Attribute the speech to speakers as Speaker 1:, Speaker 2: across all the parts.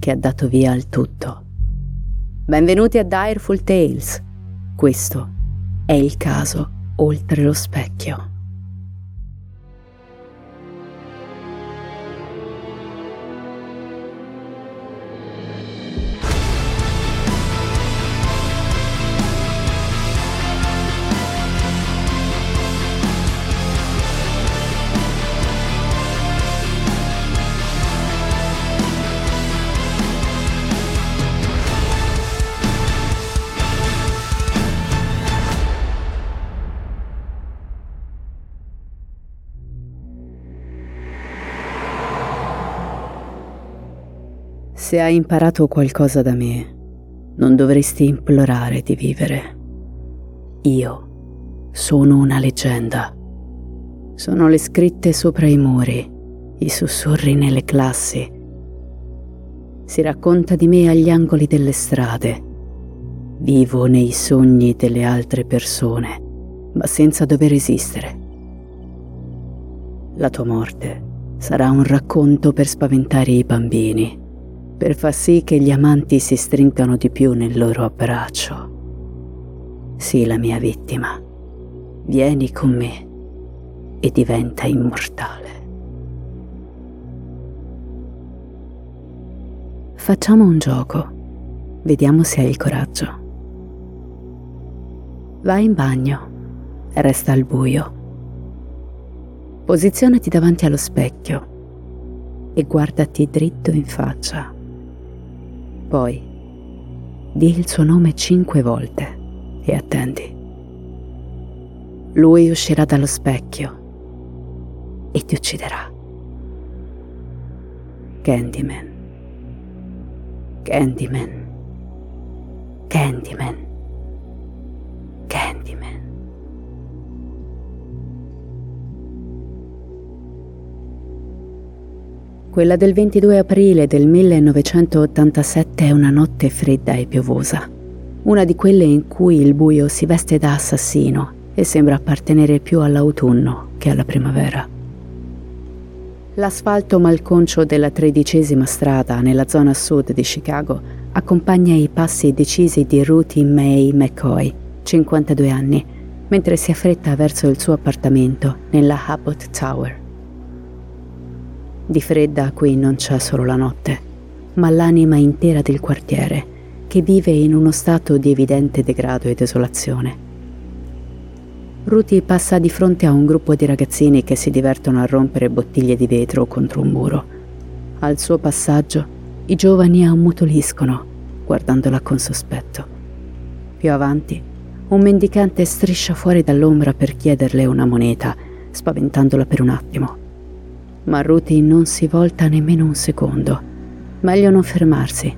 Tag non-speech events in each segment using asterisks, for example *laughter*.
Speaker 1: che ha dato via al tutto. Benvenuti a Direful Tales. Questo è il caso oltre lo specchio. Se hai imparato qualcosa da me, non dovresti implorare di vivere. Io sono una leggenda. Sono le scritte sopra i muri, i sussurri nelle classi. Si racconta di me agli angoli delle strade. Vivo nei sogni delle altre persone, ma senza dover esistere. La tua morte sarà un racconto per spaventare i bambini per far sì che gli amanti si stringano di più nel loro abbraccio. Sii la mia vittima. Vieni con me e diventa immortale. Facciamo un gioco. Vediamo se hai il coraggio. Vai in bagno. Resta al buio. Posizionati davanti allo specchio e guardati dritto in faccia. Poi di il suo nome cinque volte e attendi. Lui uscirà dallo specchio e ti ucciderà. Candyman. Candyman. Candyman. Candyman. Quella del 22 aprile del 1987 è una notte fredda e piovosa, una di quelle in cui il buio si veste da assassino e sembra appartenere più all'autunno che alla primavera. L'asfalto malconcio della tredicesima strada nella zona sud di Chicago accompagna i passi decisi di Ruthie May McCoy, 52 anni, mentre si affretta verso il suo appartamento nella Abbott Tower. Di fredda qui non c'è solo la notte, ma l'anima intera del quartiere, che vive in uno stato di evidente degrado e desolazione. Ruti passa di fronte a un gruppo di ragazzini che si divertono a rompere bottiglie di vetro contro un muro. Al suo passaggio, i giovani ammutoliscono, guardandola con sospetto. Più avanti, un mendicante striscia fuori dall'ombra per chiederle una moneta, spaventandola per un attimo ma Ruti non si volta nemmeno un secondo. Meglio non fermarsi.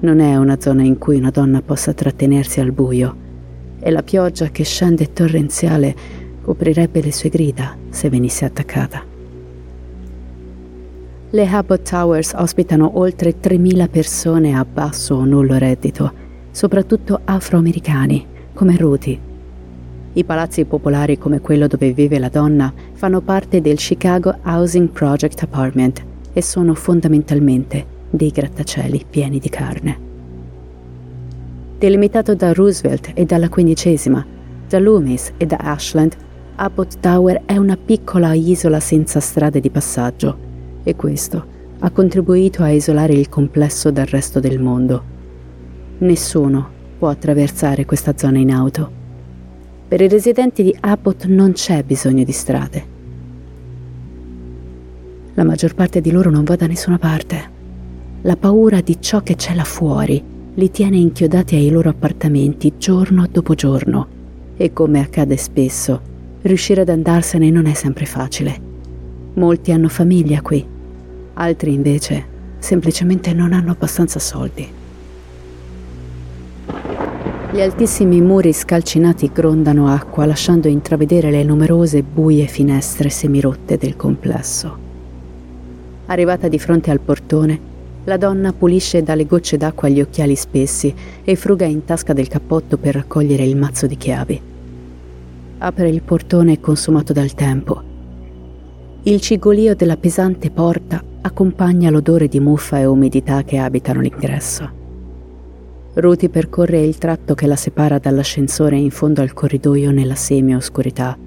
Speaker 1: Non è una zona in cui una donna possa trattenersi al buio e la pioggia che scende torrenziale coprirebbe le sue grida se venisse attaccata. Le Abbott Towers ospitano oltre 3.000 persone a basso o nullo reddito, soprattutto afroamericani, come Ruti, i palazzi popolari come quello dove vive la donna fanno parte del Chicago Housing Project Apartment e sono fondamentalmente dei grattacieli pieni di carne. Delimitato da Roosevelt e dalla quindicesima, da Loomis e da Ashland, Abbott Tower è una piccola isola senza strade di passaggio e questo ha contribuito a isolare il complesso dal resto del mondo. Nessuno può attraversare questa zona in auto per i residenti di Abbott non c'è bisogno di strade. La maggior parte di loro non va da nessuna parte. La paura di ciò che c'è là fuori li tiene inchiodati ai loro appartamenti giorno dopo giorno e come accade spesso, riuscire ad andarsene non è sempre facile. Molti hanno famiglia qui, altri invece semplicemente non hanno abbastanza soldi. Gli altissimi muri scalcinati grondano acqua lasciando intravedere le numerose buie finestre semirotte del complesso. Arrivata di fronte al portone, la donna pulisce dalle gocce d'acqua gli occhiali spessi e fruga in tasca del cappotto per raccogliere il mazzo di chiavi. Apre il portone consumato dal tempo. Il cigolio della pesante porta accompagna l'odore di muffa e umidità che abitano l'ingresso. Ruti percorre il tratto che la separa dall'ascensore in fondo al corridoio nella semi-oscurità.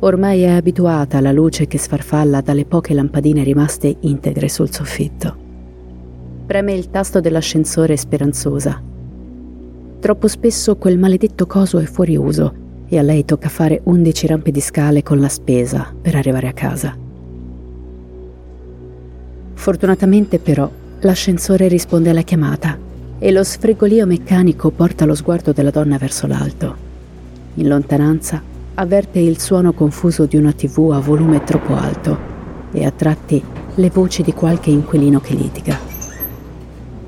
Speaker 1: Ormai è abituata alla luce che sfarfalla dalle poche lampadine rimaste integre sul soffitto. Preme il tasto dell'ascensore speranzosa. Troppo spesso quel maledetto coso è fuori uso e a lei tocca fare 11 rampe di scale con la spesa per arrivare a casa. Fortunatamente però l'ascensore risponde alla chiamata e lo sfregolio meccanico porta lo sguardo della donna verso l'alto. In lontananza avverte il suono confuso di una tv a volume troppo alto e a tratti le voci di qualche inquilino che litiga.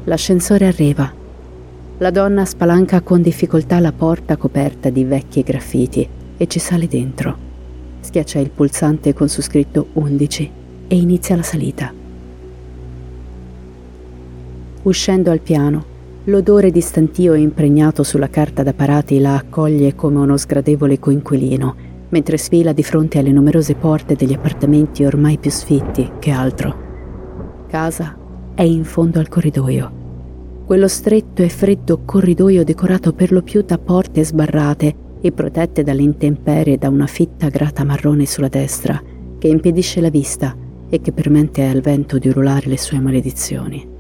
Speaker 1: L'ascensore arriva. La donna spalanca con difficoltà la porta coperta di vecchi graffiti e ci sale dentro. Schiaccia il pulsante con su scritto 11 e inizia la salita. Uscendo al piano, l'odore di stantio impregnato sulla carta da parati la accoglie come uno sgradevole coinquilino, mentre sfila di fronte alle numerose porte degli appartamenti ormai più sfitti che altro. Casa è in fondo al corridoio. Quello stretto e freddo corridoio decorato per lo più da porte sbarrate e protette dalle intemperie da una fitta grata marrone sulla destra, che impedisce la vista e che permette al vento di urlare le sue maledizioni.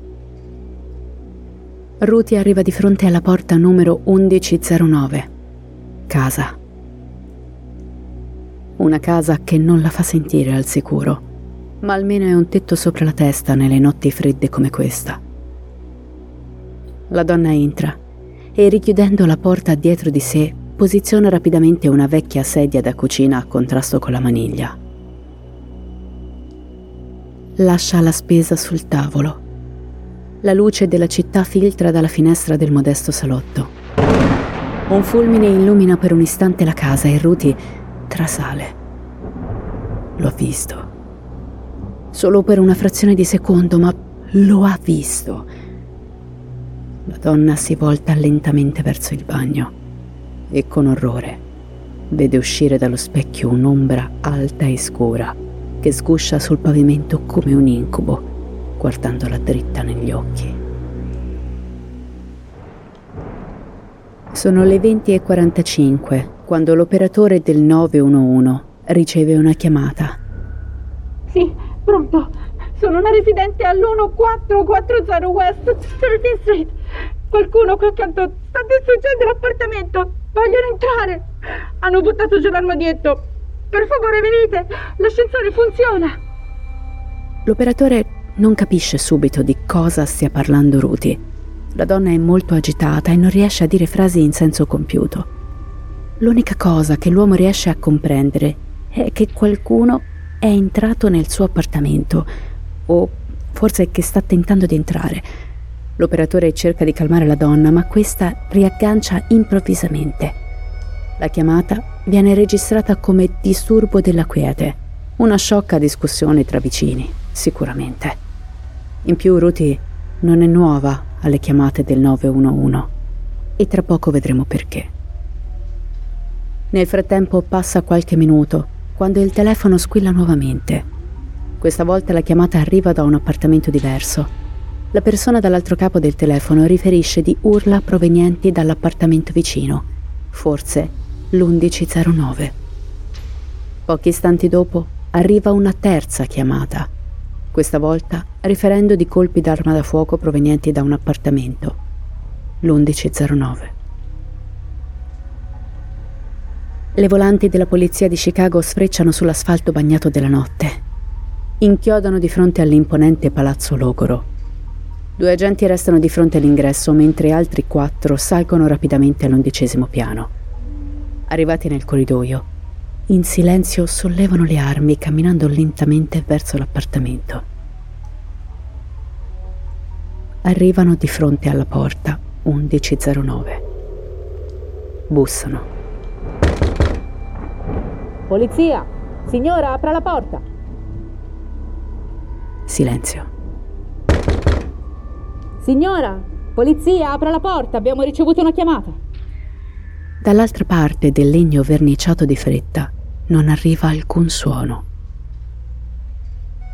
Speaker 1: Ruti arriva di fronte alla porta numero 1109. Casa. Una casa che non la fa sentire al sicuro, ma almeno è un tetto sopra la testa nelle notti fredde come questa. La donna entra e richiudendo la porta dietro di sé posiziona rapidamente una vecchia sedia da cucina a contrasto con la maniglia. Lascia la spesa sul tavolo la luce della città filtra dalla finestra del modesto salotto. Un fulmine illumina per un istante la casa e Ruti trasale. Lo ha visto. Solo per una frazione di secondo, ma lo ha visto. La donna si volta lentamente verso il bagno e con orrore vede uscire dallo specchio un'ombra alta e scura che sguscia sul pavimento come un incubo guardandola dritta negli occhi. Sono le 20.45 quando l'operatore del 911 riceve una chiamata.
Speaker 2: Sì, pronto. Sono una residente all'1440 West 13 Street. Qualcuno qui accanto sta distruggendo l'appartamento. Vogliono entrare. Hanno buttato giù l'armadietto. Per favore venite. L'ascensore funziona.
Speaker 1: L'operatore non capisce subito di cosa stia parlando Ruti. La donna è molto agitata e non riesce a dire frasi in senso compiuto. L'unica cosa che l'uomo riesce a comprendere è che qualcuno è entrato nel suo appartamento o forse che sta tentando di entrare. L'operatore cerca di calmare la donna, ma questa riaggancia improvvisamente. La chiamata viene registrata come disturbo della quiete, una sciocca discussione tra vicini, sicuramente. In più Ruti non è nuova alle chiamate del 911 e tra poco vedremo perché. Nel frattempo passa qualche minuto quando il telefono squilla nuovamente. Questa volta la chiamata arriva da un appartamento diverso. La persona dall'altro capo del telefono riferisce di urla provenienti dall'appartamento vicino, forse l'1109. Pochi istanti dopo arriva una terza chiamata questa volta riferendo di colpi d'arma da fuoco provenienti da un appartamento, l'1109. Le volanti della polizia di Chicago sfrecciano sull'asfalto bagnato della notte. Inchiodano di fronte all'imponente palazzo logoro. Due agenti restano di fronte all'ingresso mentre altri quattro salgono rapidamente all'undicesimo piano. Arrivati nel corridoio, in silenzio sollevano le armi camminando lentamente verso l'appartamento. Arrivano di fronte alla porta 1109. Bussano.
Speaker 3: Polizia! Signora, apra la porta!
Speaker 1: Silenzio.
Speaker 3: Signora! Polizia, apra la porta! Abbiamo ricevuto una chiamata!
Speaker 1: Dall'altra parte del legno verniciato di fretta non arriva alcun suono.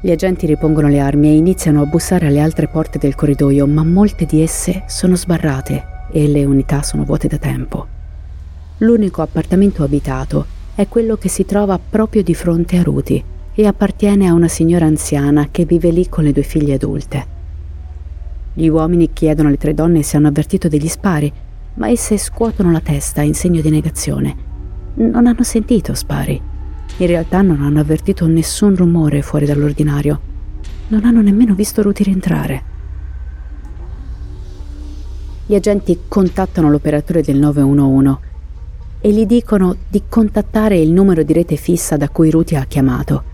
Speaker 1: Gli agenti ripongono le armi e iniziano a bussare alle altre porte del corridoio, ma molte di esse sono sbarrate e le unità sono vuote da tempo. L'unico appartamento abitato è quello che si trova proprio di fronte a Ruti e appartiene a una signora anziana che vive lì con le due figlie adulte. Gli uomini chiedono alle tre donne se hanno avvertito degli spari, ma esse scuotono la testa in segno di negazione. Non hanno sentito spari. In realtà non hanno avvertito nessun rumore fuori dall'ordinario. Non hanno nemmeno visto Ruti rientrare. Gli agenti contattano l'operatore del 911 e gli dicono di contattare il numero di rete fissa da cui Ruti ha chiamato.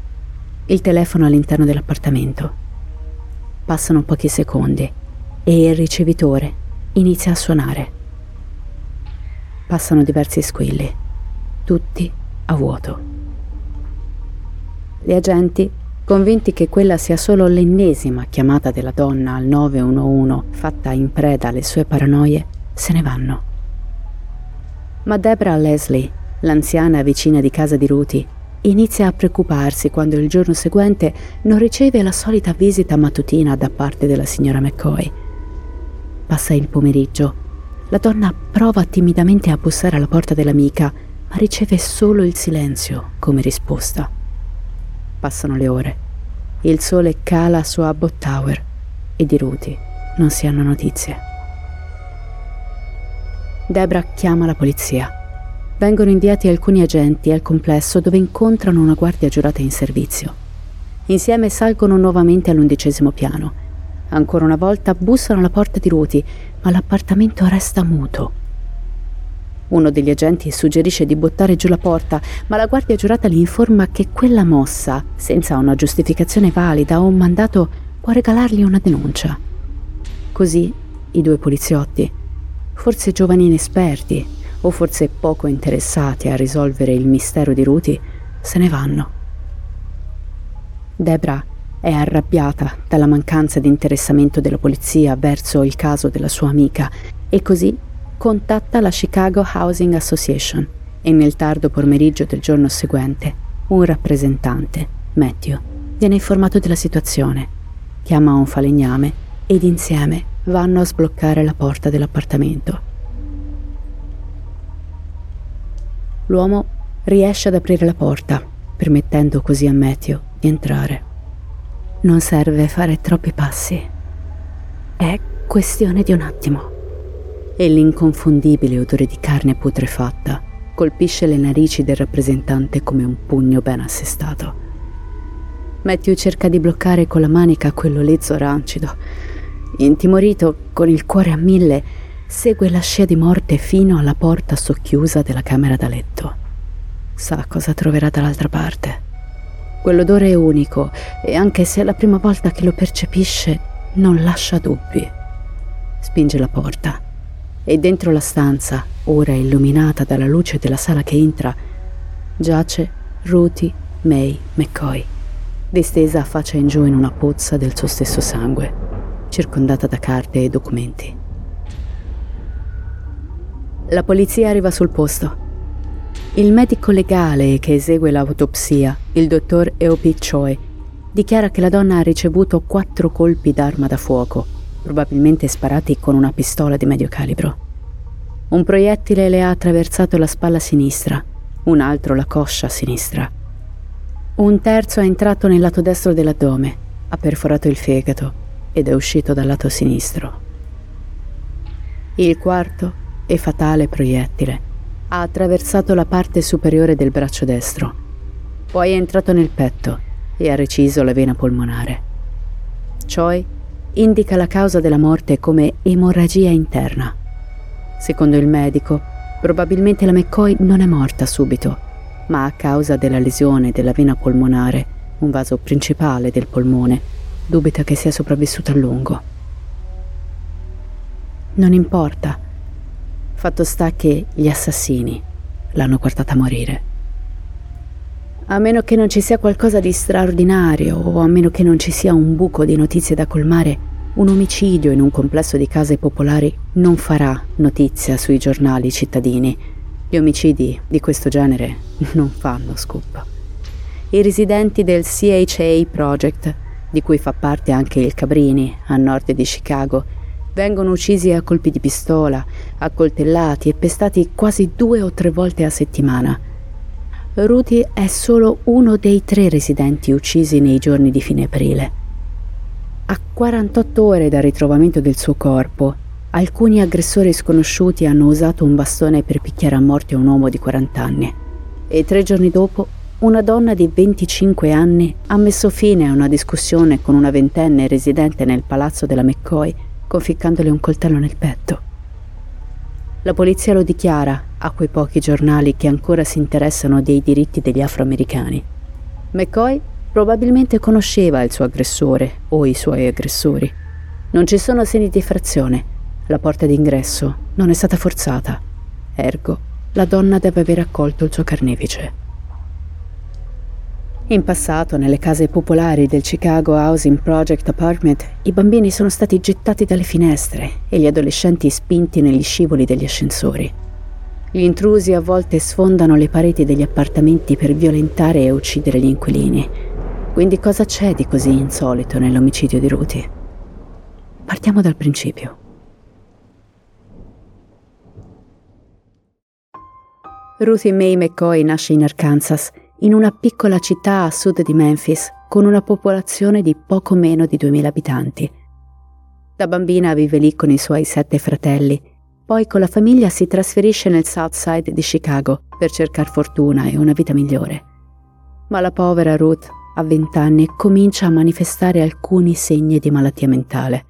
Speaker 1: Il telefono all'interno dell'appartamento. Passano pochi secondi e il ricevitore inizia a suonare. Passano diversi squilli, tutti a vuoto. Gli agenti, convinti che quella sia solo l'ennesima chiamata della donna al 911 fatta in preda alle sue paranoie, se ne vanno. Ma Debra Leslie, l'anziana vicina di casa di Ruti, inizia a preoccuparsi quando il giorno seguente non riceve la solita visita mattutina da parte della signora McCoy. Passa il pomeriggio. La donna prova timidamente a bussare alla porta dell'amica, ma riceve solo il silenzio come risposta. Passano le ore. Il sole cala su Abbott Tower e di Ruti non si hanno notizie. Debra chiama la polizia. Vengono inviati alcuni agenti al complesso dove incontrano una guardia giurata in servizio. Insieme salgono nuovamente all'undicesimo piano. Ancora una volta bussano alla porta di Ruti, ma l'appartamento resta muto. Uno degli agenti suggerisce di buttare giù la porta, ma la guardia giurata gli informa che quella mossa, senza una giustificazione valida o un mandato, può regalargli una denuncia. Così i due poliziotti, forse giovani inesperti o forse poco interessati a risolvere il mistero di Ruti, se ne vanno. Debra è arrabbiata dalla mancanza di interessamento della polizia verso il caso della sua amica e così contatta la Chicago Housing Association e nel tardo pomeriggio del giorno seguente un rappresentante, Matthew, viene informato della situazione, chiama un falegname ed insieme vanno a sbloccare la porta dell'appartamento. L'uomo riesce ad aprire la porta, permettendo così a Matthew di entrare. Non serve fare troppi passi. È questione di un attimo e l'inconfondibile odore di carne putrefatta colpisce le narici del rappresentante come un pugno ben assestato. Matthew cerca di bloccare con la manica quello lezzo rancido. Intimorito, con il cuore a mille, segue la scia di morte fino alla porta socchiusa della camera da letto. Sa cosa troverà dall'altra parte. Quell'odore è unico e anche se è la prima volta che lo percepisce, non lascia dubbi. Spinge la porta e dentro la stanza, ora illuminata dalla luce della sala che entra, giace Ruthie May McCoy, distesa a faccia in giù in una pozza del suo stesso sangue, circondata da carte e documenti. La polizia arriva sul posto. Il medico legale che esegue l'autopsia, il dottor E.O.P. Choi, dichiara che la donna ha ricevuto quattro colpi d'arma da fuoco probabilmente sparati con una pistola di medio calibro. Un proiettile le ha attraversato la spalla sinistra, un altro la coscia sinistra. Un terzo è entrato nel lato destro dell'addome, ha perforato il fegato ed è uscito dal lato sinistro. Il quarto e fatale proiettile ha attraversato la parte superiore del braccio destro, poi è entrato nel petto e ha reciso la vena polmonare. Choi indica la causa della morte come emorragia interna. Secondo il medico, probabilmente la McCoy non è morta subito, ma a causa della lesione della vena polmonare, un vaso principale del polmone, dubita che sia sopravvissuta a lungo. Non importa. Fatto sta che gli assassini l'hanno portata a morire. A meno che non ci sia qualcosa di straordinario o a meno che non ci sia un buco di notizie da colmare, un omicidio in un complesso di case popolari non farà notizia sui giornali cittadini. Gli omicidi di questo genere non fanno scoop. I residenti del CHA Project, di cui fa parte anche il Cabrini, a nord di Chicago, vengono uccisi a colpi di pistola, accoltellati e pestati quasi due o tre volte a settimana. Ruti è solo uno dei tre residenti uccisi nei giorni di fine aprile. A 48 ore dal ritrovamento del suo corpo, alcuni aggressori sconosciuti hanno usato un bastone per picchiare a morte un uomo di 40 anni. E tre giorni dopo, una donna di 25 anni ha messo fine a una discussione con una ventenne residente nel palazzo della McCoy conficcandole un coltello nel petto. La polizia lo dichiara a quei pochi giornali che ancora si interessano dei diritti degli afroamericani. McCoy probabilmente conosceva il suo aggressore o i suoi aggressori. Non ci sono segni di frazione. La porta d'ingresso non è stata forzata. Ergo, la donna deve aver accolto il suo carnefice. In passato, nelle case popolari del Chicago Housing Project Apartment, i bambini sono stati gettati dalle finestre e gli adolescenti spinti negli scivoli degli ascensori. Gli intrusi a volte sfondano le pareti degli appartamenti per violentare e uccidere gli inquilini. Quindi cosa c'è di così insolito nell'omicidio di Ruti? Partiamo dal principio. Ruthie May McCoy nasce in Arkansas in una piccola città a sud di Memphis con una popolazione di poco meno di 2000 abitanti. Da bambina vive lì con i suoi sette fratelli, poi con la famiglia si trasferisce nel South Side di Chicago per cercare fortuna e una vita migliore. Ma la povera Ruth, a 20 anni, comincia a manifestare alcuni segni di malattia mentale.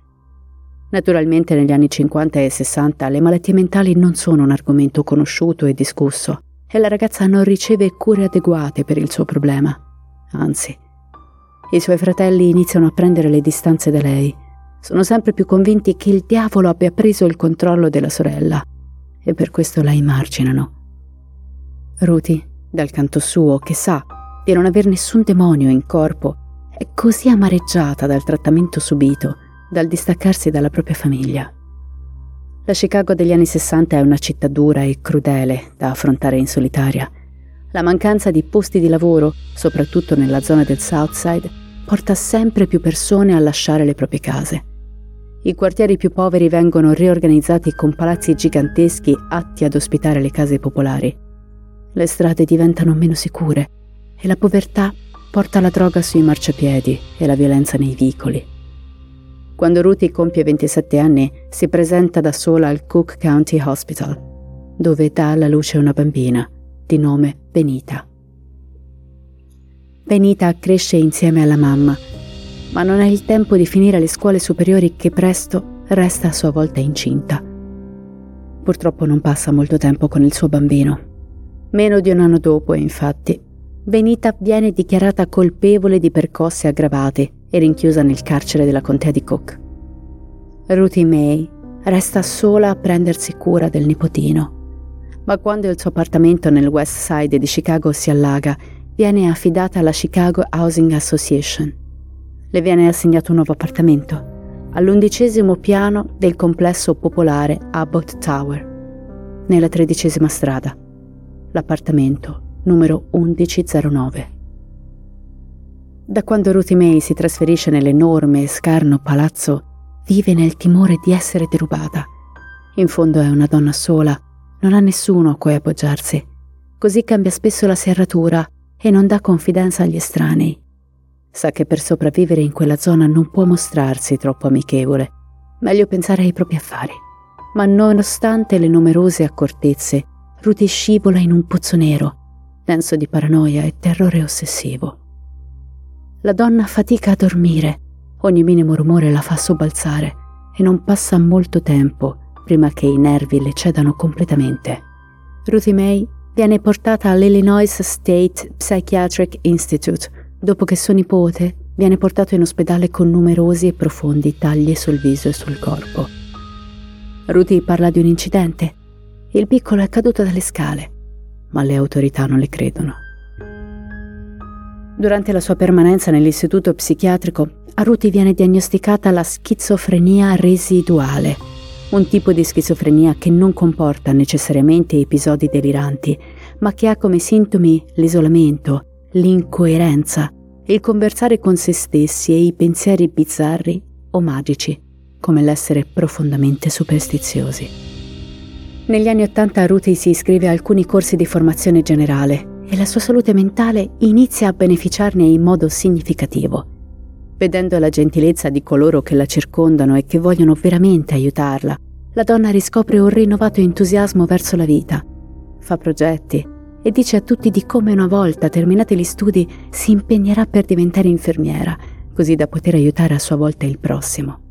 Speaker 1: Naturalmente negli anni 50 e 60 le malattie mentali non sono un argomento conosciuto e discusso e la ragazza non riceve cure adeguate per il suo problema. Anzi, i suoi fratelli iniziano a prendere le distanze da lei. Sono sempre più convinti che il diavolo abbia preso il controllo della sorella e per questo la emarginano. Ruti, dal canto suo, che sa di non aver nessun demonio in corpo, è così amareggiata dal trattamento subito, dal distaccarsi dalla propria famiglia. La Chicago degli anni 60 è una città dura e crudele da affrontare in solitaria. La mancanza di posti di lavoro, soprattutto nella zona del South Side, porta sempre più persone a lasciare le proprie case. I quartieri più poveri vengono riorganizzati con palazzi giganteschi atti ad ospitare le case popolari. Le strade diventano meno sicure e la povertà porta la droga sui marciapiedi e la violenza nei vicoli. Quando Ruthie compie 27 anni, si presenta da sola al Cook County Hospital, dove dà alla luce una bambina di nome Benita. Benita cresce insieme alla mamma, ma non ha il tempo di finire le scuole superiori che presto resta a sua volta incinta. Purtroppo non passa molto tempo con il suo bambino. Meno di un anno dopo, infatti, Benita viene dichiarata colpevole di percosse aggravate e rinchiusa nel carcere della contea di Cook. Ruthie May resta sola a prendersi cura del nipotino, ma quando il suo appartamento nel West Side di Chicago si allaga, viene affidata alla Chicago Housing Association. Le viene assegnato un nuovo appartamento, all'undicesimo piano del complesso popolare Abbott Tower, nella tredicesima strada, l'appartamento numero 1109. Da quando Ruthie May si trasferisce nell'enorme e scarno palazzo, vive nel timore di essere derubata. In fondo è una donna sola, non ha nessuno a cui appoggiarsi. Così cambia spesso la serratura e non dà confidenza agli estranei. Sa che per sopravvivere in quella zona non può mostrarsi troppo amichevole. Meglio pensare ai propri affari. Ma nonostante le numerose accortezze, Ruthie scivola in un pozzo nero, denso di paranoia e terrore ossessivo. La donna fatica a dormire, ogni minimo rumore la fa sobbalzare e non passa molto tempo prima che i nervi le cedano completamente. Ruthie May viene portata all'Illinois State Psychiatric Institute dopo che suo nipote viene portato in ospedale con numerosi e profondi tagli sul viso e sul corpo. Ruti parla di un incidente. Il piccolo è caduto dalle scale, ma le autorità non le credono. Durante la sua permanenza nell'istituto psichiatrico, a Ruti viene diagnosticata la schizofrenia residuale, un tipo di schizofrenia che non comporta necessariamente episodi deliranti, ma che ha come sintomi l'isolamento, l'incoerenza, il conversare con se stessi e i pensieri bizzarri o magici, come l'essere profondamente superstiziosi. Negli anni Ottanta Ruti si iscrive a alcuni corsi di formazione generale e la sua salute mentale inizia a beneficiarne in modo significativo. Vedendo la gentilezza di coloro che la circondano e che vogliono veramente aiutarla, la donna riscopre un rinnovato entusiasmo verso la vita. Fa progetti e dice a tutti di come una volta terminati gli studi si impegnerà per diventare infermiera, così da poter aiutare a sua volta il prossimo.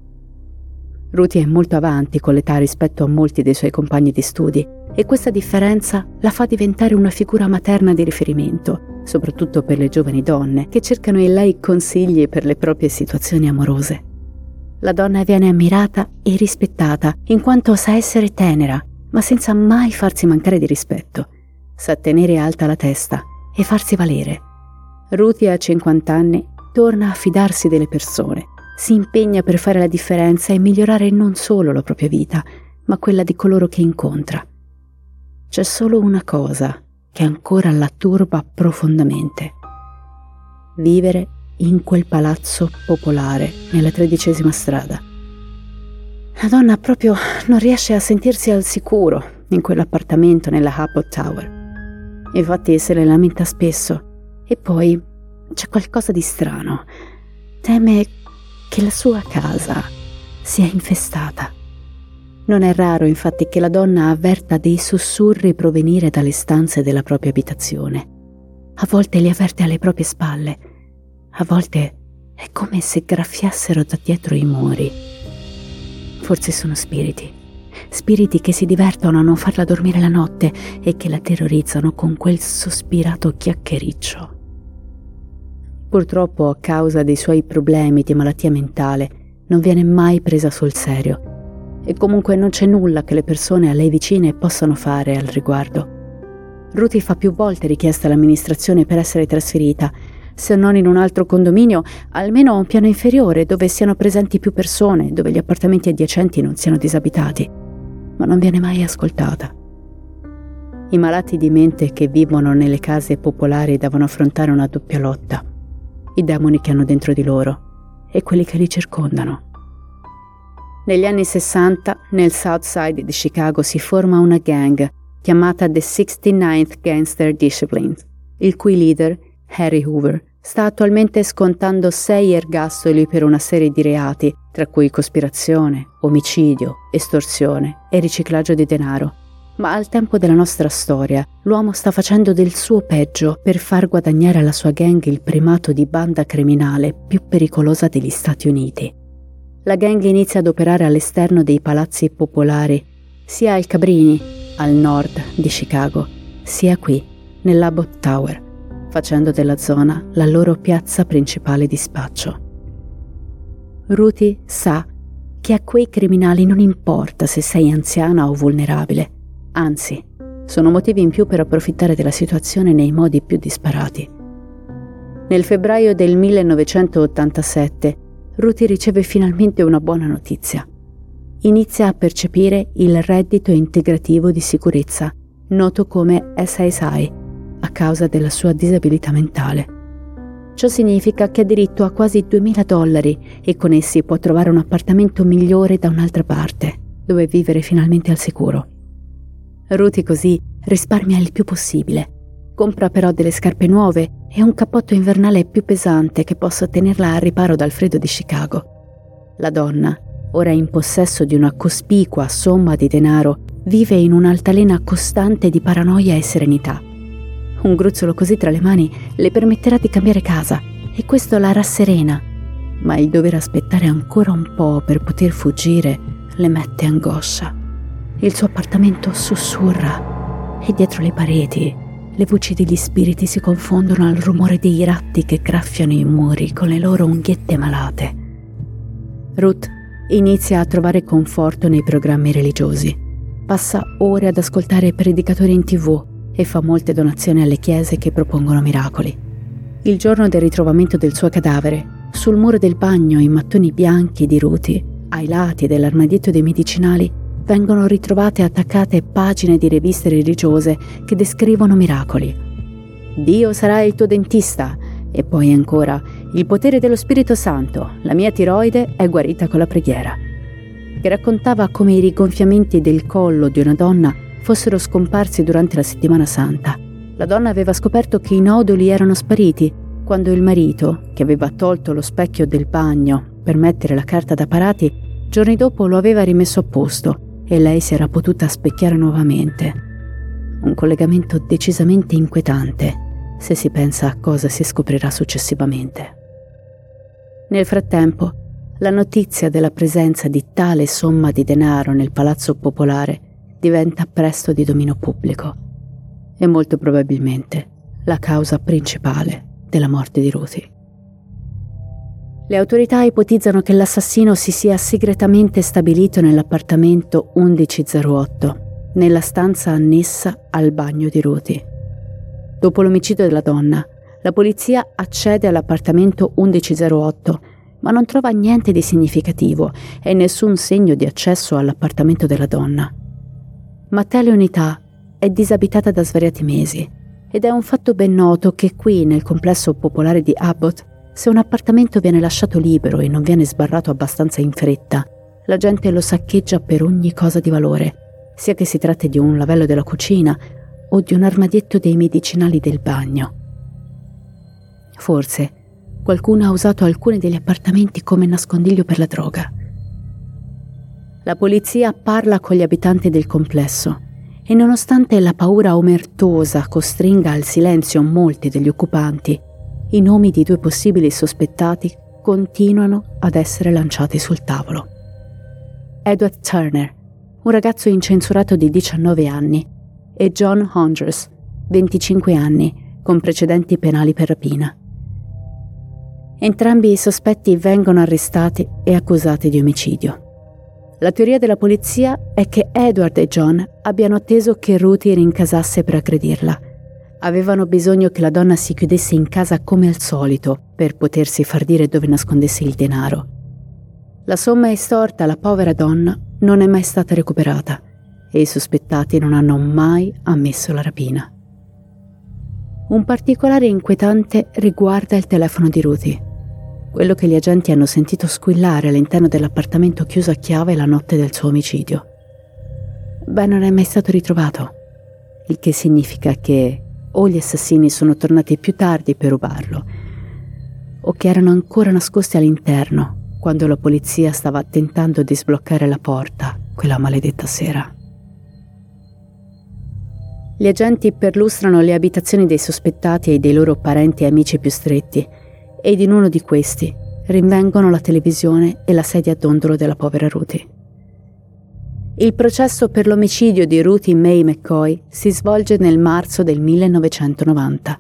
Speaker 1: Ruti è molto avanti con l'età rispetto a molti dei suoi compagni di studi e questa differenza la fa diventare una figura materna di riferimento, soprattutto per le giovani donne che cercano in lei consigli per le proprie situazioni amorose. La donna viene ammirata e rispettata in quanto sa essere tenera, ma senza mai farsi mancare di rispetto. Sa tenere alta la testa e farsi valere. Ruti a 50 anni torna a fidarsi delle persone si impegna per fare la differenza e migliorare non solo la propria vita, ma quella di coloro che incontra. C'è solo una cosa che ancora la turba profondamente. Vivere in quel palazzo popolare nella tredicesima strada. La donna proprio non riesce a sentirsi al sicuro in quell'appartamento nella Hubbard Tower. Infatti se ne lamenta spesso. E poi c'è qualcosa di strano. Teme che la sua casa sia infestata. Non è raro infatti che la donna avverta dei sussurri provenire dalle stanze della propria abitazione. A volte li avverte alle proprie spalle, a volte è come se graffiassero da dietro i muri. Forse sono spiriti, spiriti che si divertono a non farla dormire la notte e che la terrorizzano con quel sospirato chiacchiericcio. Purtroppo, a causa dei suoi problemi di malattia mentale, non viene mai presa sul serio. E comunque non c'è nulla che le persone a lei vicine possano fare al riguardo. Ruti fa più volte richiesta all'amministrazione per essere trasferita, se non in un altro condominio, almeno a un piano inferiore dove siano presenti più persone, dove gli appartamenti adiacenti non siano disabitati. Ma non viene mai ascoltata. I malati di mente che vivono nelle case popolari devono affrontare una doppia lotta i demoni che hanno dentro di loro e quelli che li circondano. Negli anni 60 nel South Side di Chicago si forma una gang chiamata The 69th Gangster Discipline, il cui leader, Harry Hoover, sta attualmente scontando sei ergastoli per una serie di reati, tra cui cospirazione, omicidio, estorsione e riciclaggio di denaro ma al tempo della nostra storia l'uomo sta facendo del suo peggio per far guadagnare alla sua gang il primato di banda criminale più pericolosa degli Stati Uniti. La gang inizia ad operare all'esterno dei palazzi popolari, sia al Cabrini, al nord di Chicago, sia qui, nell'Abbott Tower, facendo della zona la loro piazza principale di spaccio. Ruti sa che a quei criminali non importa se sei anziana o vulnerabile, Anzi, sono motivi in più per approfittare della situazione nei modi più disparati. Nel febbraio del 1987, Ruti riceve finalmente una buona notizia. Inizia a percepire il reddito integrativo di sicurezza, noto come SSI, a causa della sua disabilità mentale. Ciò significa che ha diritto a quasi 2000 dollari e con essi può trovare un appartamento migliore da un'altra parte, dove vivere finalmente al sicuro. Ruti così risparmia il più possibile. Compra però delle scarpe nuove e un cappotto invernale più pesante che possa tenerla a riparo dal freddo di Chicago. La donna, ora in possesso di una cospicua somma di denaro, vive in un'altalena costante di paranoia e serenità. Un gruzzolo così tra le mani le permetterà di cambiare casa e questo la rasserena, ma il dover aspettare ancora un po' per poter fuggire le mette angoscia. Il suo appartamento sussurra e dietro le pareti le voci degli spiriti si confondono al rumore dei ratti che graffiano i muri con le loro unghiette malate. Ruth inizia a trovare conforto nei programmi religiosi. Passa ore ad ascoltare predicatori in tv e fa molte donazioni alle chiese che propongono miracoli. Il giorno del ritrovamento del suo cadavere, sul muro del bagno in mattoni bianchi di Ruti, ai lati dell'armadietto dei medicinali, vengono ritrovate attaccate pagine di riviste religiose che descrivono miracoli. Dio sarà il tuo dentista e poi ancora il potere dello Spirito Santo, la mia tiroide è guarita con la preghiera, che raccontava come i rigonfiamenti del collo di una donna fossero scomparsi durante la settimana santa. La donna aveva scoperto che i noduli erano spariti quando il marito, che aveva tolto lo specchio del bagno per mettere la carta da parati, giorni dopo lo aveva rimesso a posto e lei si era potuta specchiare nuovamente. Un collegamento decisamente inquietante se si pensa a cosa si scoprirà successivamente. Nel frattempo, la notizia della presenza di tale somma di denaro nel palazzo popolare diventa presto di dominio pubblico e molto probabilmente la causa principale della morte di Ruthie. Le autorità ipotizzano che l'assassino si sia segretamente stabilito nell'appartamento 1108, nella stanza annessa al bagno di Ruti. Dopo l'omicidio della donna, la polizia accede all'appartamento 1108, ma non trova niente di significativo e nessun segno di accesso all'appartamento della donna. Ma tale unità è disabitata da svariati mesi ed è un fatto ben noto che qui, nel complesso popolare di Abbott, se un appartamento viene lasciato libero e non viene sbarrato abbastanza in fretta, la gente lo saccheggia per ogni cosa di valore, sia che si tratti di un lavello della cucina o di un armadietto dei medicinali del bagno. Forse qualcuno ha usato alcuni degli appartamenti come nascondiglio per la droga. La polizia parla con gli abitanti del complesso e nonostante la paura omertosa costringa al silenzio molti degli occupanti, i nomi di due possibili sospettati continuano ad essere lanciati sul tavolo. Edward Turner, un ragazzo incensurato di 19 anni, e John Honders, 25 anni, con precedenti penali per rapina. Entrambi i sospetti vengono arrestati e accusati di omicidio. La teoria della polizia è che Edward e John abbiano atteso che Ruthie rincasasse per aggredirla avevano bisogno che la donna si chiudesse in casa come al solito per potersi far dire dove nascondesse il denaro. La somma estorta alla povera donna non è mai stata recuperata e i sospettati non hanno mai ammesso la rapina. Un particolare inquietante riguarda il telefono di Ruthie, quello che gli agenti hanno sentito squillare all'interno dell'appartamento chiuso a chiave la notte del suo omicidio. Beh, non è mai stato ritrovato, il che significa che o gli assassini sono tornati più tardi per rubarlo, o che erano ancora nascosti all'interno quando la polizia stava tentando di sbloccare la porta quella maledetta sera. Gli agenti perlustrano le abitazioni dei sospettati e dei loro parenti e amici più stretti, ed in uno di questi rinvengono la televisione e la sedia a dondolo della povera Ruthie. Il processo per l'omicidio di Ruthie May McCoy si svolge nel marzo del 1990.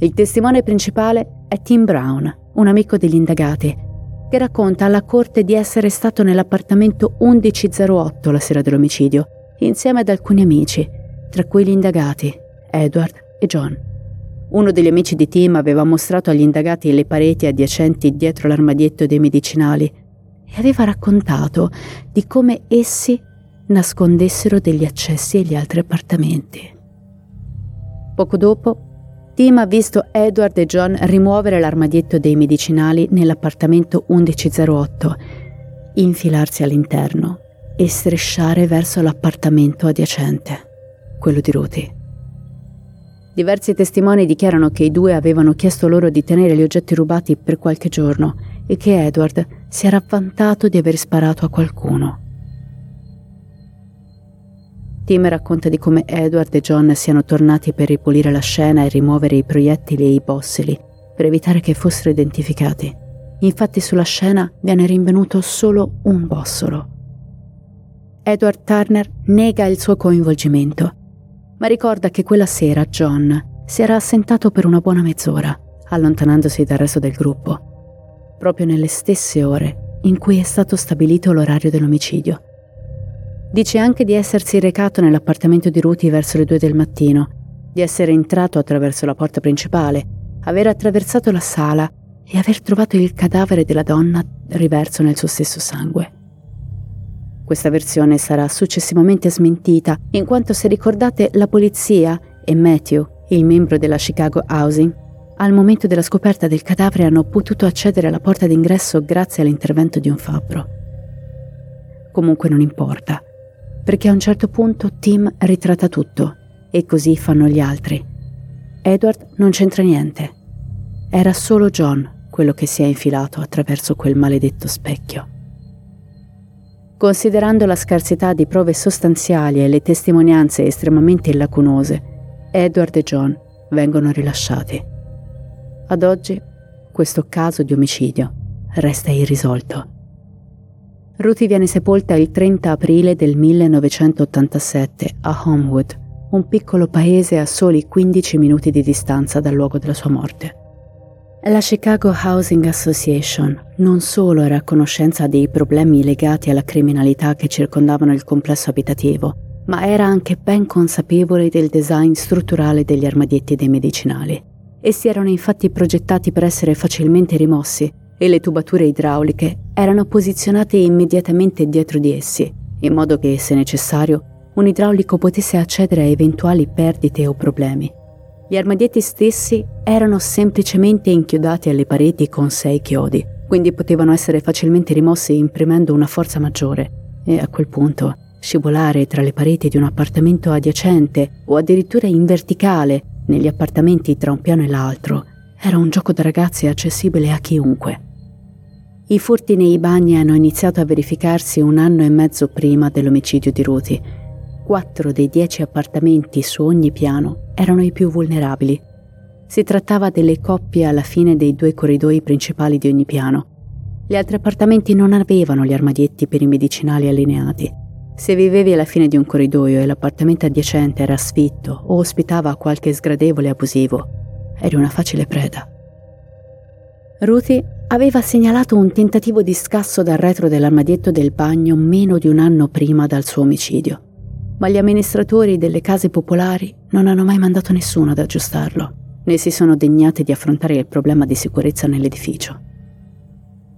Speaker 1: Il testimone principale è Tim Brown, un amico degli indagati, che racconta alla corte di essere stato nell'appartamento 1108 la sera dell'omicidio, insieme ad alcuni amici, tra cui gli indagati, Edward e John. Uno degli amici di Tim aveva mostrato agli indagati le pareti adiacenti dietro l'armadietto dei medicinali e aveva raccontato di come essi nascondessero degli accessi agli altri appartamenti. Poco dopo, Tim ha visto Edward e John rimuovere l'armadietto dei medicinali nell'appartamento 1108, infilarsi all'interno e strisciare verso l'appartamento adiacente, quello di Ruthie. Diversi testimoni dichiarano che i due avevano chiesto loro di tenere gli oggetti rubati per qualche giorno e che Edward si era vantato di aver sparato a qualcuno. Tim racconta di come Edward e John siano tornati per ripulire la scena e rimuovere i proiettili e i bossili, per evitare che fossero identificati. Infatti sulla scena viene rinvenuto solo un bossolo. Edward Turner nega il suo coinvolgimento, ma ricorda che quella sera John si era assentato per una buona mezz'ora, allontanandosi dal resto del gruppo, proprio nelle stesse ore in cui è stato stabilito l'orario dell'omicidio. Dice anche di essersi recato nell'appartamento di Ruti verso le due del mattino, di essere entrato attraverso la porta principale, aver attraversato la sala e aver trovato il cadavere della donna riverso nel suo stesso sangue. Questa versione sarà successivamente smentita, in quanto se ricordate la polizia e Matthew, il membro della Chicago Housing, al momento della scoperta del cadavere hanno potuto accedere alla porta d'ingresso grazie all'intervento di un fabbro. Comunque non importa, perché a un certo punto Tim ritratta tutto e così fanno gli altri. Edward non c'entra niente. Era solo John quello che si è infilato attraverso quel maledetto specchio. Considerando la scarsità di prove sostanziali e le testimonianze estremamente lacunose, Edward e John vengono rilasciati. Ad oggi questo caso di omicidio resta irrisolto. Ruthie viene sepolta il 30 aprile del 1987 a Homewood, un piccolo paese a soli 15 minuti di distanza dal luogo della sua morte. La Chicago Housing Association non solo era a conoscenza dei problemi legati alla criminalità che circondavano il complesso abitativo, ma era anche ben consapevole del design strutturale degli armadietti dei medicinali. Essi erano infatti progettati per essere facilmente rimossi e le tubature idrauliche erano posizionate immediatamente dietro di essi, in modo che, se necessario, un idraulico potesse accedere a eventuali perdite o problemi. Gli armadietti stessi erano semplicemente inchiodati alle pareti con sei chiodi, quindi potevano essere facilmente rimossi imprimendo una forza maggiore e a quel punto scivolare tra le pareti di un appartamento adiacente o addirittura in verticale negli appartamenti tra un piano e l'altro era un gioco da ragazzi accessibile a chiunque. I furti nei bagni hanno iniziato a verificarsi un anno e mezzo prima dell'omicidio di Ruti Quattro dei dieci appartamenti su ogni piano erano i più vulnerabili. Si trattava delle coppie alla fine dei due corridoi principali di ogni piano. Gli altri appartamenti non avevano gli armadietti per i medicinali allineati. Se vivevi alla fine di un corridoio e l'appartamento adiacente era sfitto o ospitava qualche sgradevole abusivo, eri una facile preda. Ruthie aveva segnalato un tentativo di scasso dal retro dell'armadietto del bagno meno di un anno prima dal suo omicidio ma gli amministratori delle case popolari non hanno mai mandato nessuno ad aggiustarlo, né si sono degnati di affrontare il problema di sicurezza nell'edificio.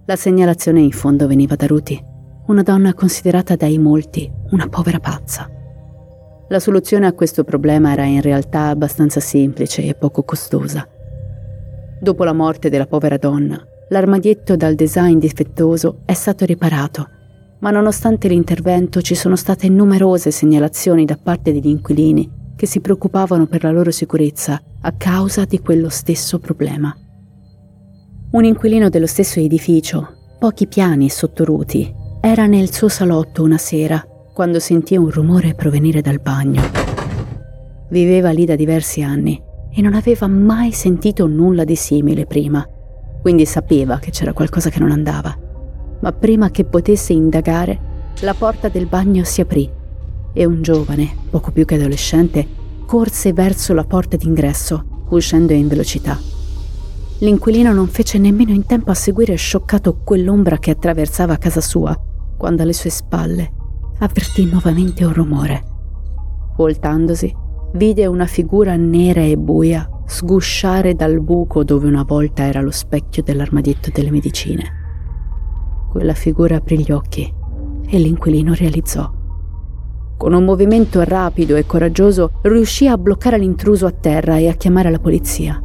Speaker 1: La segnalazione in fondo veniva da Ruti, una donna considerata dai molti una povera pazza. La soluzione a questo problema era in realtà abbastanza semplice e poco costosa. Dopo la morte della povera donna, l'armadietto dal design difettoso è stato riparato ma nonostante l'intervento ci sono state numerose segnalazioni da parte degli inquilini che si preoccupavano per la loro sicurezza a causa di quello stesso problema. Un inquilino dello stesso edificio, pochi piani sotto Ruti, era nel suo salotto una sera quando sentì un rumore provenire dal bagno. Viveva lì da diversi anni e non aveva mai sentito nulla di simile prima, quindi sapeva che c'era qualcosa che non andava ma prima che potesse indagare, la porta del bagno si aprì e un giovane, poco più che adolescente, corse verso la porta d'ingresso, uscendo in velocità. L'inquilino non fece nemmeno in tempo a seguire scioccato quell'ombra che attraversava casa sua, quando alle sue spalle avvertì nuovamente un rumore. Voltandosi, vide una figura nera e buia sgusciare dal buco dove una volta era lo specchio dell'armadietto delle medicine. Quella figura aprì gli occhi e l'inquilino realizzò. Con un movimento rapido e coraggioso riuscì a bloccare l'intruso a terra e a chiamare la polizia.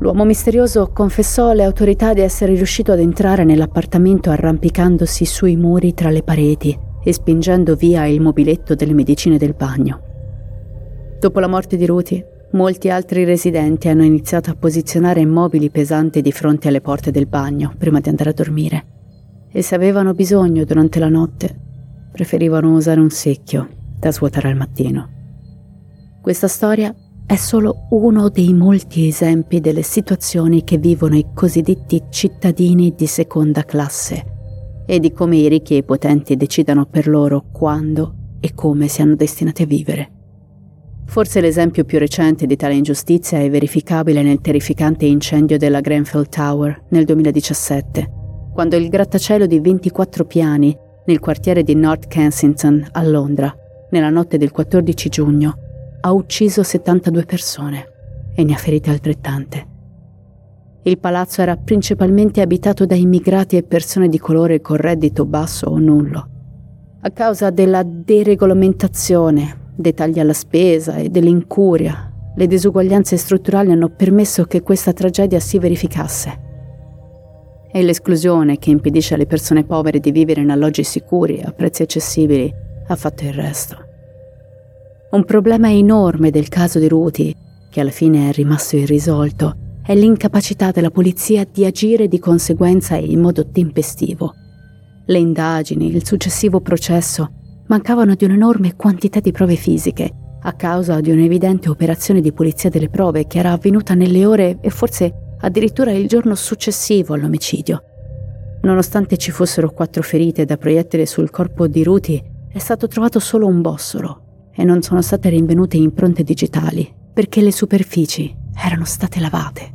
Speaker 1: L'uomo misterioso confessò alle autorità di essere riuscito ad entrare nell'appartamento arrampicandosi sui muri tra le pareti e spingendo via il mobiletto delle medicine del bagno. Dopo la morte di Ruti, molti altri residenti hanno iniziato a posizionare mobili pesanti di fronte alle porte del bagno prima di andare a dormire e se avevano bisogno durante la notte, preferivano usare un secchio da svuotare al mattino. Questa storia è solo uno dei molti esempi delle situazioni che vivono i cosiddetti cittadini di seconda classe e di come i ricchi e i potenti decidano per loro quando e come siano destinati a vivere. Forse l'esempio più recente di tale ingiustizia è verificabile nel terrificante incendio della Grenfell Tower nel 2017 quando il grattacielo di 24 piani nel quartiere di North Kensington a Londra, nella notte del 14 giugno, ha ucciso 72 persone e ne ha ferite altrettante. Il palazzo era principalmente abitato da immigrati e persone di colore con reddito basso o nullo. A causa della deregolamentazione, dei tagli alla spesa e dell'incuria, le disuguaglianze strutturali hanno permesso che questa tragedia si verificasse. È l'esclusione che impedisce alle persone povere di vivere in alloggi sicuri a prezzi accessibili ha fatto il resto. Un problema enorme del caso di Ruti, che alla fine è rimasto irrisolto, è l'incapacità della polizia di agire di conseguenza in modo tempestivo. Le indagini, il successivo processo mancavano di un'enorme quantità di prove fisiche a causa di un'evidente operazione di pulizia delle prove che era avvenuta nelle ore e forse addirittura il giorno successivo all'omicidio. Nonostante ci fossero quattro ferite da proiettile sul corpo di Ruti, è stato trovato solo un bossolo e non sono state rinvenute impronte digitali perché le superfici erano state lavate.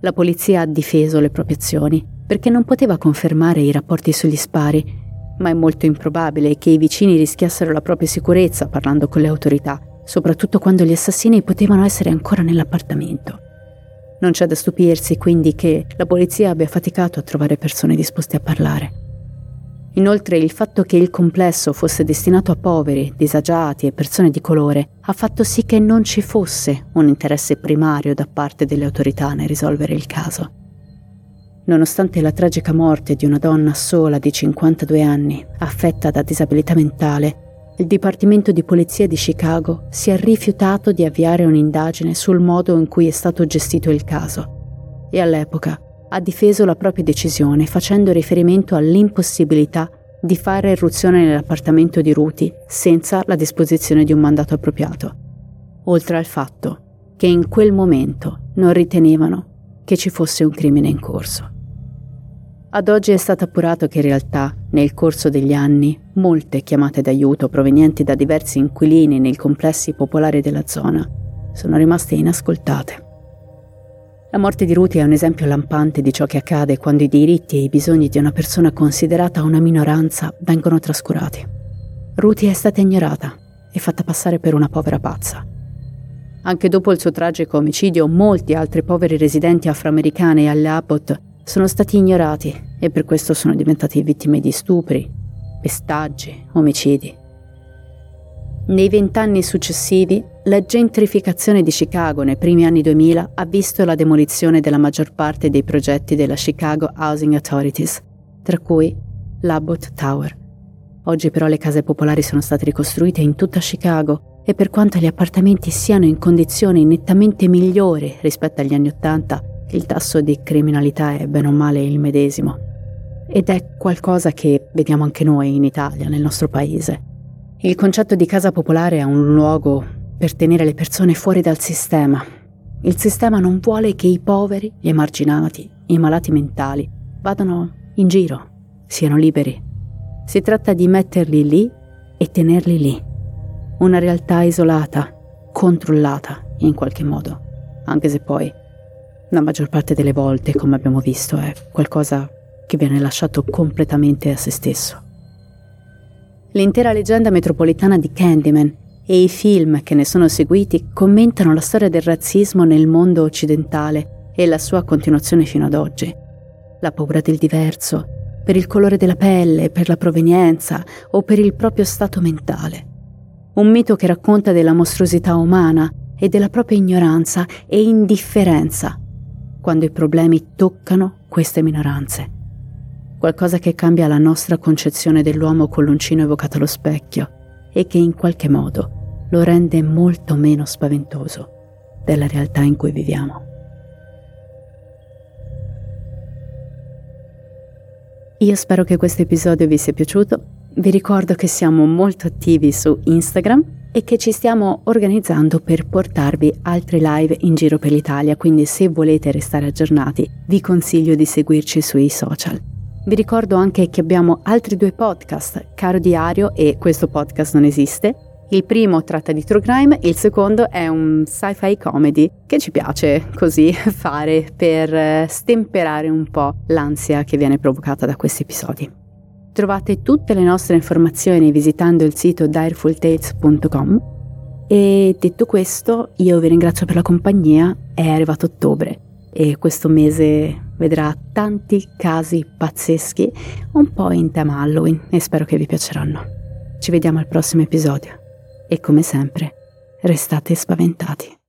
Speaker 1: La polizia ha difeso le proprie azioni perché non poteva confermare i rapporti sugli spari, ma è molto improbabile che i vicini rischiassero la propria sicurezza parlando con le autorità, soprattutto quando gli assassini potevano essere ancora nell'appartamento. Non c'è da stupirsi quindi che la polizia abbia faticato a trovare persone disposte a parlare. Inoltre il fatto che il complesso fosse destinato a poveri, disagiati e persone di colore ha fatto sì che non ci fosse un interesse primario da parte delle autorità nel risolvere il caso. Nonostante la tragica morte di una donna sola di 52 anni, affetta da disabilità mentale, il Dipartimento di Polizia di Chicago si è rifiutato di avviare un'indagine sul modo in cui è stato gestito il caso e all'epoca ha difeso la propria decisione facendo riferimento all'impossibilità di fare irruzione nell'appartamento di Ruti senza la disposizione di un mandato appropriato, oltre al fatto che in quel momento non ritenevano che ci fosse un crimine in corso. Ad oggi è stato appurato che in realtà, nel corso degli anni, molte chiamate d'aiuto provenienti da diversi inquilini nei complessi popolari della zona sono rimaste inascoltate. La morte di Ruti è un esempio lampante di ciò che accade quando i diritti e i bisogni di una persona considerata una minoranza vengono trascurati. Ruti è stata ignorata e fatta passare per una povera pazza. Anche dopo il suo tragico omicidio, molti altri poveri residenti afroamericani alle Abbott sono stati ignorati e per questo sono diventati vittime di stupri, pestaggi, omicidi. Nei vent'anni successivi, la gentrificazione di Chicago nei primi anni 2000 ha visto la demolizione della maggior parte dei progetti della Chicago Housing Authorities, tra cui l'Abbott Tower. Oggi però le case popolari sono state ricostruite in tutta Chicago e per quanto gli appartamenti siano in condizioni nettamente migliori rispetto agli anni Ottanta, il tasso di criminalità è bene o male il medesimo. Ed è qualcosa che vediamo anche noi in Italia, nel nostro paese. Il concetto di casa popolare è un luogo per tenere le persone fuori dal sistema. Il sistema non vuole che i poveri, gli emarginati, i malati mentali vadano in giro, siano liberi. Si tratta di metterli lì e tenerli lì. Una realtà isolata, controllata in qualche modo, anche se poi la maggior parte delle volte, come abbiamo visto, è qualcosa che viene lasciato completamente a se stesso. L'intera leggenda metropolitana di Candyman e i film che ne sono seguiti commentano la storia del razzismo nel mondo occidentale e la sua continuazione fino ad oggi. La paura del diverso, per il colore della pelle, per la provenienza o per il proprio stato mentale. Un mito che racconta della mostruosità umana e della propria ignoranza e indifferenza quando i problemi toccano queste minoranze qualcosa che cambia la nostra concezione dell'uomo con l'uncino evocato allo specchio e che in qualche modo lo rende molto meno spaventoso della realtà in cui viviamo. Io spero che questo episodio vi sia piaciuto. Vi ricordo che siamo molto attivi su Instagram e che ci stiamo organizzando per portarvi altri live in giro per l'Italia, quindi se volete restare aggiornati vi consiglio di seguirci sui social. Vi ricordo anche che abbiamo altri due podcast, Caro Diario e Questo podcast non esiste, Il primo tratta di true crime, il secondo è un sci-fi comedy che ci piace così *laughs* fare per eh, stemperare un po' l'ansia che viene provocata da questi episodi. Trovate tutte le nostre informazioni visitando il sito direfultales.com e detto questo io vi ringrazio per la compagnia, è arrivato ottobre e questo mese vedrà tanti casi pazzeschi un po' in tema Halloween e spero che vi piaceranno. Ci vediamo al prossimo episodio e come sempre restate spaventati.